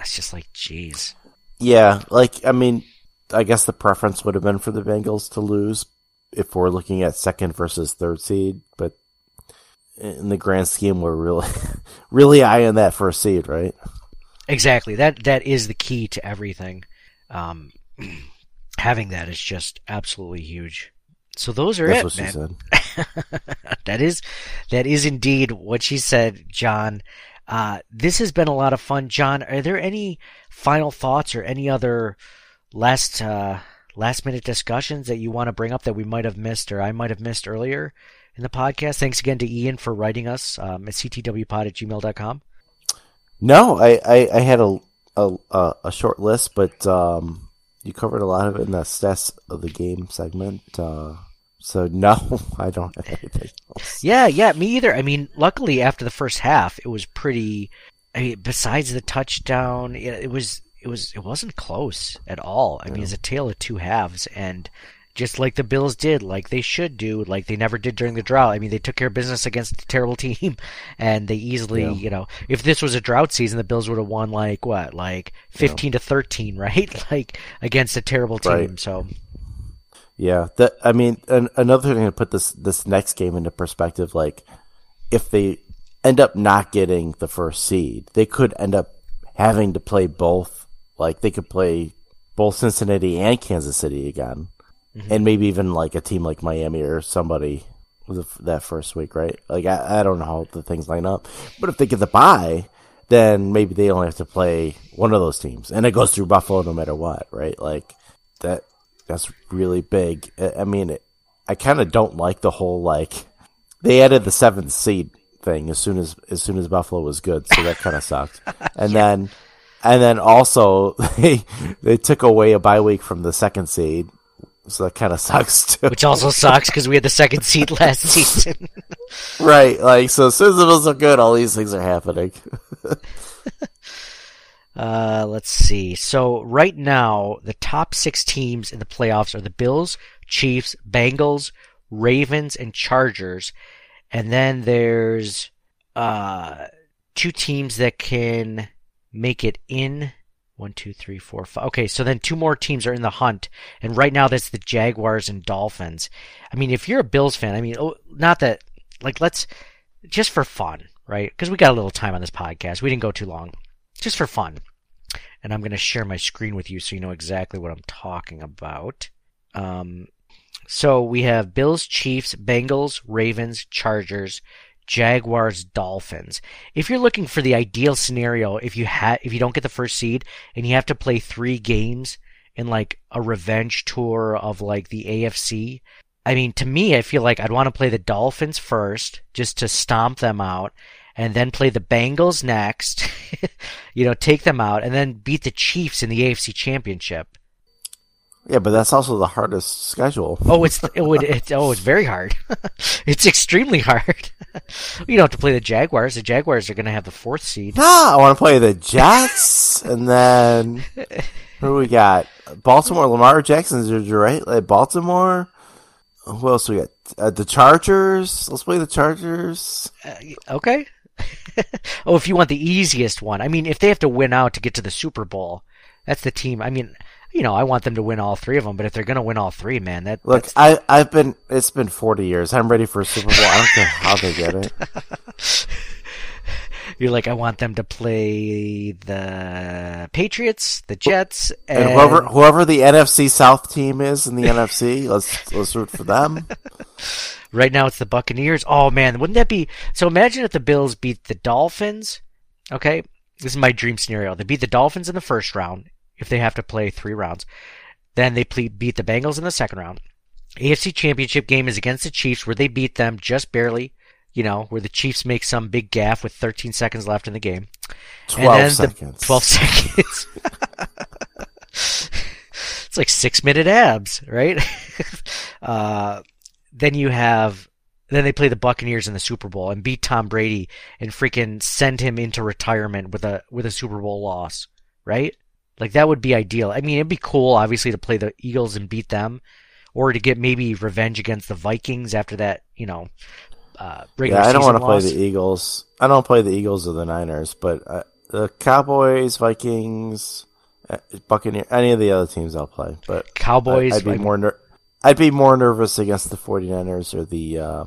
it's just like, jeez. Yeah, like I mean, I guess the preference would have been for the Bengals to lose if we're looking at second versus third seed, but in the grand scheme, we're really, really eyeing that first seed, right? Exactly. That that is the key to everything. Um, having that is just absolutely huge. So those are That's it, what man. she said. that is that is indeed what she said, John. Uh, this has been a lot of fun, John. Are there any final thoughts or any other last uh, last minute discussions that you want to bring up that we might have missed or I might have missed earlier in the podcast? Thanks again to Ian for writing us um, at ctwpod at gmail.com. No, I, I, I had a, a a short list, but um, you covered a lot of it in the stats of the game segment. Uh, so no, I don't have anything else. Yeah, yeah, me either. I mean, luckily after the first half, it was pretty. I mean, besides the touchdown, it, it was it was it wasn't close at all. I mean, it's a tale of two halves, and just like the Bills did, like they should do, like they never did during the drought. I mean, they took care of business against a terrible team, and they easily, Yeah. you know, if this was a drought season, the Bills would have won like what, like fifteen to thirteen, right? like against a terrible team. Right. So Yeah, that I mean, an, another thing to put this this next game into perspective, like if they end up not getting the first seed, they could end up having to play both. Like they could play both Cincinnati and Kansas City again, and maybe even like a team like Miami or somebody with that first week, right? Like I, I don't know how the things line up, but if they get the bye, then maybe they only have to play one of those teams, and it goes through Buffalo no matter what, right? Like that that's really big. I I mean, it, I kind of don't like the whole like they added the seventh seed thing as soon as as soon as Buffalo was good, so that kind of sucked. And then and then also they they took away a bye week from the second seed, so that kind of sucks too. which also sucks because we had the second seed last season. right? Like so, as soon as it was so good, all these things are happening. Uh, let's see. So right now, the top six teams in the playoffs are the Bills, Chiefs, Bengals, Ravens, and Chargers. And then there's uh two teams that can make it in one, two, three, four, five. Okay, so then two more teams are in the hunt, and right now that's the Jaguars and Dolphins. I mean, if you're a Bills fan, I mean, oh, not that like let's just for fun, right? Because we got a little time on this podcast. We didn't go too long just for fun. And I'm going to share my screen with you so you know exactly what I'm talking about. Um, so we have Bills, Chiefs, Bengals, Ravens, Chargers, Jaguars, Dolphins. If you're looking for the ideal scenario, if you ha- if you don't get the first seed and you have to play three games in like a revenge tour of like the AFC, I mean, to me, I feel like I'd want to play the Dolphins first just to stomp them out and then play the Bengals next, you know, take them out and then beat the Chiefs in the AFC Championship. Yeah, but that's also the hardest schedule. Oh, it's it would it's oh it's very hard. it's extremely hard. you don't have to play the Jaguars. The Jaguars are going to have the fourth seed. No, I want to play the Jets, and then who we got? Baltimore, Lamar Jackson's injured, right? Like Baltimore. Who else we got? Uh, the Chargers. Let's play the Chargers. Okay. oh, if you want the easiest one, I mean, if they have to win out to get to the Super Bowl, that's the team. I mean, you know, I want them to win all three of them, but if they're going to win all three, man, that Look, that's, I I've been. It's been forty years. I'm ready for a Super Bowl. I don't care how they get it. you're like, I want them to play the Patriots, the Jets, and, And whoever whoever the NFC South team is in the NFC, let's let's root for them. Right now it's the Buccaneers. Oh man, wouldn't that be so imagine if the Bills beat the Dolphins. Okay? This is my dream scenario. They beat the Dolphins in the first round if they have to play 3 rounds. Then they ple- beat the Bengals in the second round. AFC Championship game is against the Chiefs where they beat them just barely, you know, where the Chiefs make some big gaffe with 13 seconds left in the game. Twelve and then seconds. The 12 seconds. it's like six minute abs, right? uh, then you have, then they play the Buccaneers in the Super Bowl and beat Tom Brady and freaking send him into retirement with a with a Super Bowl loss, right? Like that would be ideal. I mean, it'd be cool, obviously, to play the Eagles and beat them, or to get maybe revenge against the Vikings after that, you know, uh, regular Yeah, I don't want to play the Eagles. I don't play the Eagles or the Niners, but uh, the Cowboys, Vikings, uh, Buccaneers, any of the other teams I'll play. But Cowboys. I, would be more ner- I'd be more nervous against the 49ers or the uh,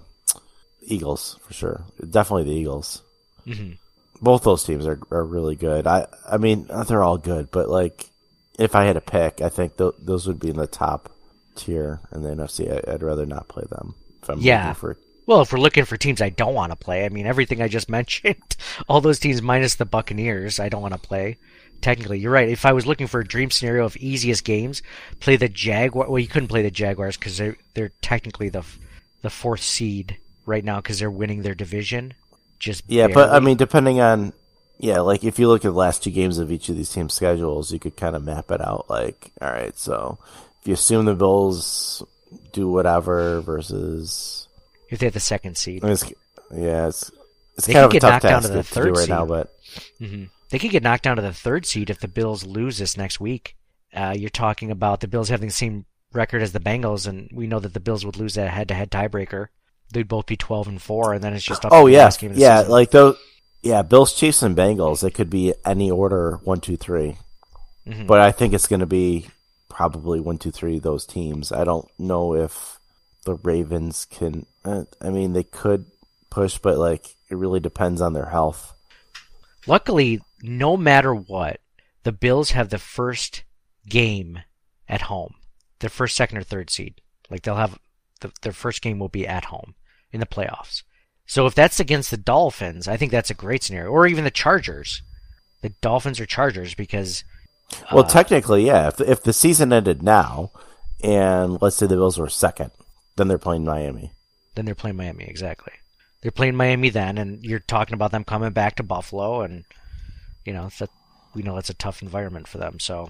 Eagles for sure. Definitely the Eagles. Mhm. Both those teams are are really good. I I mean they're all good, but like if I had to pick, I think th- those would be in the top tier in the NFC. I- I'd rather not play them. If I'm Yeah. for Well, if we're looking for teams I don't want to play, I mean everything I just mentioned, all those teams minus the Buccaneers, I don't want to play. Technically, you're right. If I was looking for a dream scenario of easiest games, play the Jaguar. Well, you couldn't play the Jaguars because they're they're technically the f- the fourth seed right now because they're winning their division. Just Yeah, but I mean, depending on yeah, like if you look at the last two games of each of these teams' schedules, you could kind of map it out. Like, all right, so if you assume the Bills do whatever versus, If they have the second seed, I mean, it's, yeah, it's it's They kind of a get tough knocked down to the third right now, seed. but they could get knocked down to the third seed if the Bills lose this next week. Uh, you're talking about the Bills having the same record as the Bengals, and we know that the Bills would lose that head-to-head tiebreaker. They'd both be 12 and four, and then it's just up oh to the yeah, last game of the yeah, season. like those, yeah, Bills, Chiefs, and Bengals. It could be any order one, two, three. Mm-hmm. but I think it's going to be probably one, two, three. Those teams. I don't know if the Ravens can. Uh, I mean, they could push, but like it really depends on their health. Luckily, no matter what, the Bills have the first game at home. Their first, second, or third seed. Like they'll have the, their first game will be at home in the playoffs. So if that's against the Dolphins, I think that's a great scenario. Or even the Chargers. The Dolphins or Chargers because Well, Uh, technically, yeah. If if the season ended now, and let's say the Bills were second, then they're playing Miami. then they're playing Miami exactly. They're playing Miami then, and you're talking about them coming back to Buffalo, and you know that we know that's a tough environment for them. So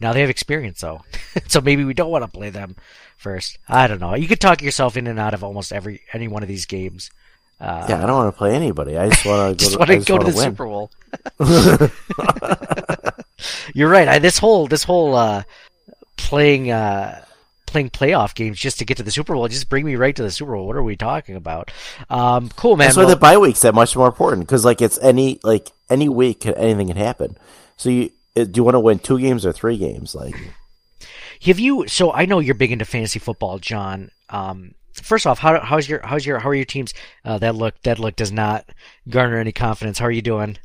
now they have experience though, so maybe we don't want to play them first. I don't know. You could talk yourself in and out of almost every any one of these games. yeah, I don't want to play anybody. I just want to Just go. to, just go to the win. Super Bowl. You're right. I, this whole this whole uh, playing uh, playing playoff games just to get to the Super Bowl just bring me right to the Super Bowl. What are we talking about? Um, cool, man. That's why Well- the bye week's that much more important because like it's any like any week anything can happen. So you uh, do you want to win two games or three games? Like Have you? So I know you're big into fantasy football, John. Um, first off, how, how's your how's your how are your teams? Uh, that look that look does not garner any confidence. How are you doing?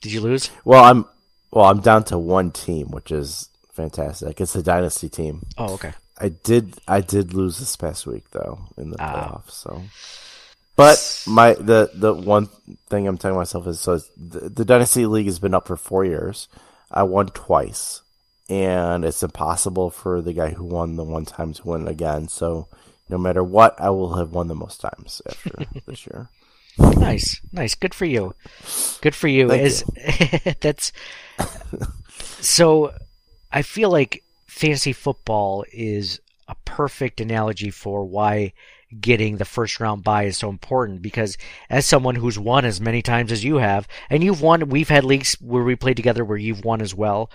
Did you lose? Well, I'm well, I'm down to one team, which is fantastic. It's a dynasty team. Oh, okay. I did I did lose this past week though in the Ah. playoffs. So, but my the the one thing I'm telling myself is so the, the dynasty league has been up for four years. I won twice, and it's impossible for the guy who won the one time to win again. So, no matter what, I will have won the most times after this year. Nice, nice. Good for you. Good for you. Thank Is that's so? I feel like fantasy football is a perfect analogy for why getting the first round bye is so important because as someone who's won as many times as you have and you've won we've had leagues where we played together where you've won as well.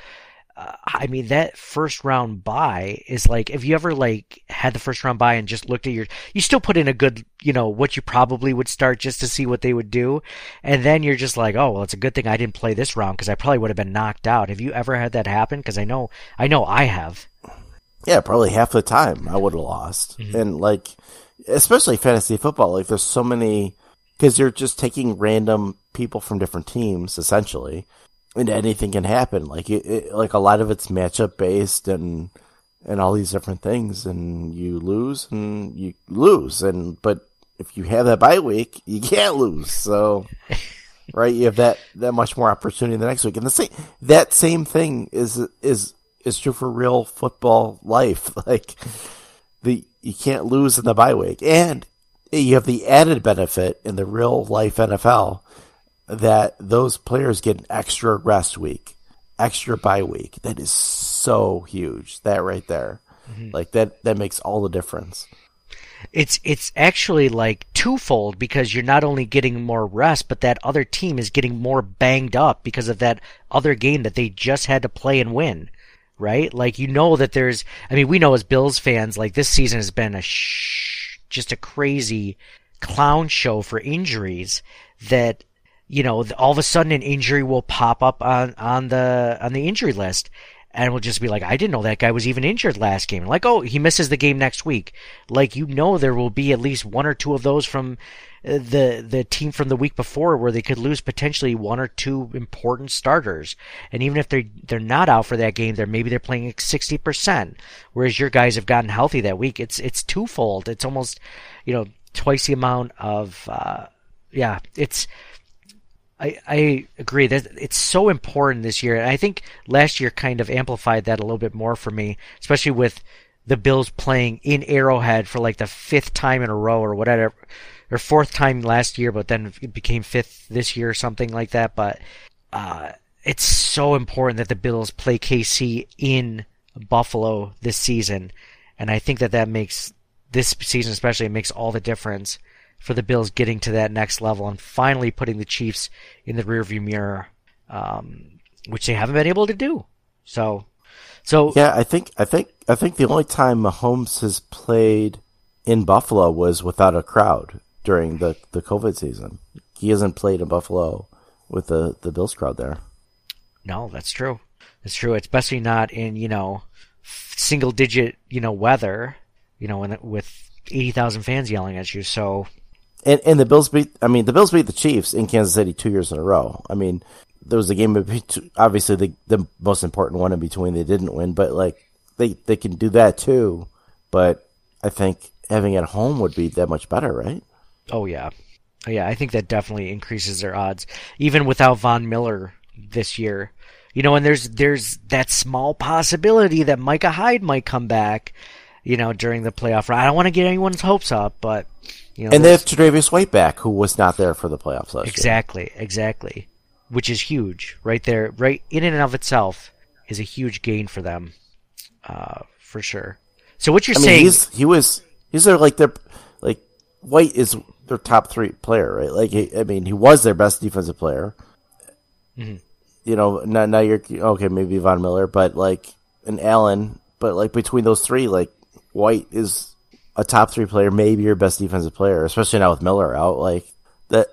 Uh, I mean that first round bye is like if you ever like had the first round bye and just looked at your you still put in a good you know what you probably would start just to see what they would do. And then you're just like oh well it's a good thing I didn't play this round because I probably would have been knocked out. Have you ever had that happen? Because I know I know I have. Yeah, probably half the time I would have lost. And like, especially fantasy football, like there's so many, cause you're just taking random people from different teams essentially and anything can happen. Like it, it like a lot of it's matchup based and, and all these different things and you lose and you lose. And, but if you have that bye week, you can't lose. So, right? You have that, that much more opportunity the next week. And the same, that same thing is, is, is true for real football life. Like the, you can't lose in the bye week. And you have the added benefit in the real life NFL that those players get an extra rest week, extra bye week. That is so huge. That right there. Mm-hmm. Like that, that makes all the difference. it's it's actually like twofold because you're not only getting more rest, but that other team is getting more banged up because of that other game that they just had to play and win, right? Like you know that there's, I mean, we know as Bills fans, like this season has been a sh- just a crazy clown show for injuries that you know all of a sudden an injury will pop up on on the on the injury list and we'll just be like, I didn't know that guy was even injured last game. Like, oh, he misses the game next week. Like, you know, there will be at least one or two of those from uh, the the team from the week before where they could lose potentially one or two important starters. And even if they they're not out for that game, they're maybe they're playing sixty percent. Whereas your guys have gotten healthy that week. It's it's twofold. It's almost you know twice the amount of uh, yeah. It's I, I agree that it's so important this year. And I think last year kind of amplified that a little bit more for me, especially with the Bills playing in Arrowhead for like the fifth time in a row or whatever, or fourth time last year, but then it became fifth this year or something like that. But uh, it's so important that the Bills play KC in Buffalo this season, and I think that that makes this season especially it makes all the difference for the Bills getting to that next level and finally putting the Chiefs in the rearview mirror, um, which they haven't been able to do. So, so Yeah, I think I think I think the only time Mahomes has played in Buffalo was without a crowd during the, the COVID season. He hasn't played in Buffalo with the, the Bills crowd there. No, that's true. That's true. It's especially not in you know single digit you know weather. You know, when, with eighty thousand fans yelling at you. So And and the Bills beat I mean the Bills beat the Chiefs in Kansas City two years in a row. I mean there was a game obviously the the most important one in between they didn't win, but like they they can do that too. But I think having it at home would be that much better, right? Oh yeah, yeah. I think that definitely increases their odds, even without Von Miller this year. You know, and there's there's that small possibility that Micah Hyde might come back. You know, during the playoff run. I don't want to get anyone's hopes up, but you know, And they have Tre'Davious White back, who was not there for the playoffs last year. exactly, exactly, which is huge, right there, right in and of itself is a huge gain for them, uh, for sure. So what you're I mean, saying? he's he was he's their like their like White is their top three player, right? Like he, I mean, he was their best defensive player. Mm-hmm. You know, now now you're okay, maybe Von Miller, but like and Allen, but like between those three, like White is a top three player, maybe your best defensive player, especially now with Miller out. Like that,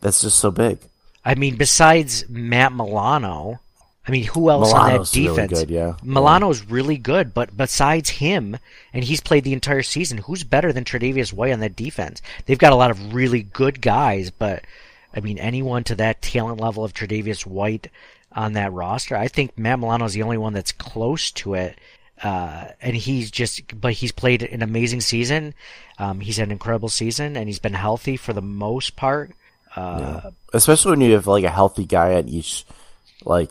that's just so big. I mean, besides Matt Milano, I mean, who else on that Milano's really defense? good, yeah. Milano's really good, but besides him, and he's played the entire season, who's better than Tre'Davious White on that defense? They've got a lot of really good guys, but I mean, anyone to that talent level of Tre'Davious White on that roster, I think Matt Milano's the only one that's close to it. Uh, and he's just, but he's played an amazing season. Um, he's had an incredible season, and he's been healthy for the most part. Uh, especially when you have like a healthy guy at each like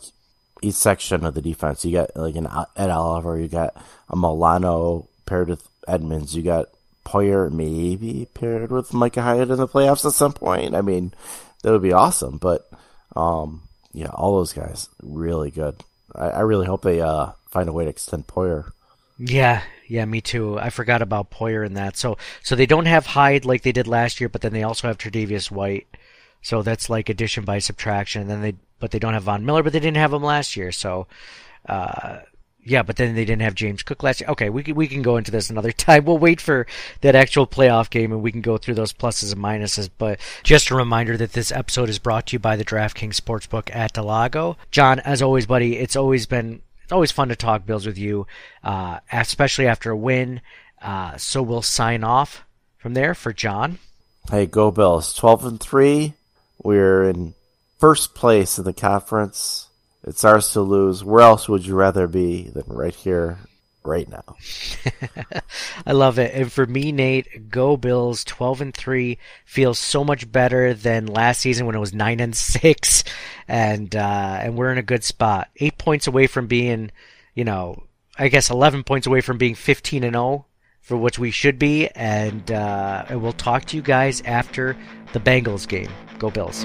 each section of the defense. You got like an Ed Oliver, you got a Milano paired with Edmunds, you got Poyer maybe paired with Micah Hyde in the playoffs at some point. I mean, that would be awesome. But um, yeah, all those guys really good. I, I really hope they uh find a way to extend Poyer. Yeah, yeah, me too. I forgot about Poyer in that. So, so they don't have Hyde like they did last year, but then they also have Tre'Davious White. So that's like addition by subtraction. And then they, but they don't have Von Miller, but they didn't have him last year. So, uh, yeah, but then they didn't have James Cook last year. Okay, we can, we can go into this another time. We'll wait for that actual playoff game and we can go through those pluses and minuses. But just a reminder that this episode is brought to you by the DraftKings Sportsbook at del Lago. John, as always, buddy, it's always been it's always fun to talk Bills with you, uh, especially after a win. Uh, so we'll sign off from there for John. Hey, go Bills! Twelve and three. We're in first place in the conference. It's ours to lose. Where else would you rather be than right here, right now? I love it. And for me, Nate, go Bills. Twelve and three feels so much better than last season when it was nine and six, and uh, and we're in a good spot. Eight points away from being, you know, I guess eleven points away from being fifteen and zero for which we should be. And uh, and we'll talk to you guys after the Bengals game. Go Bills.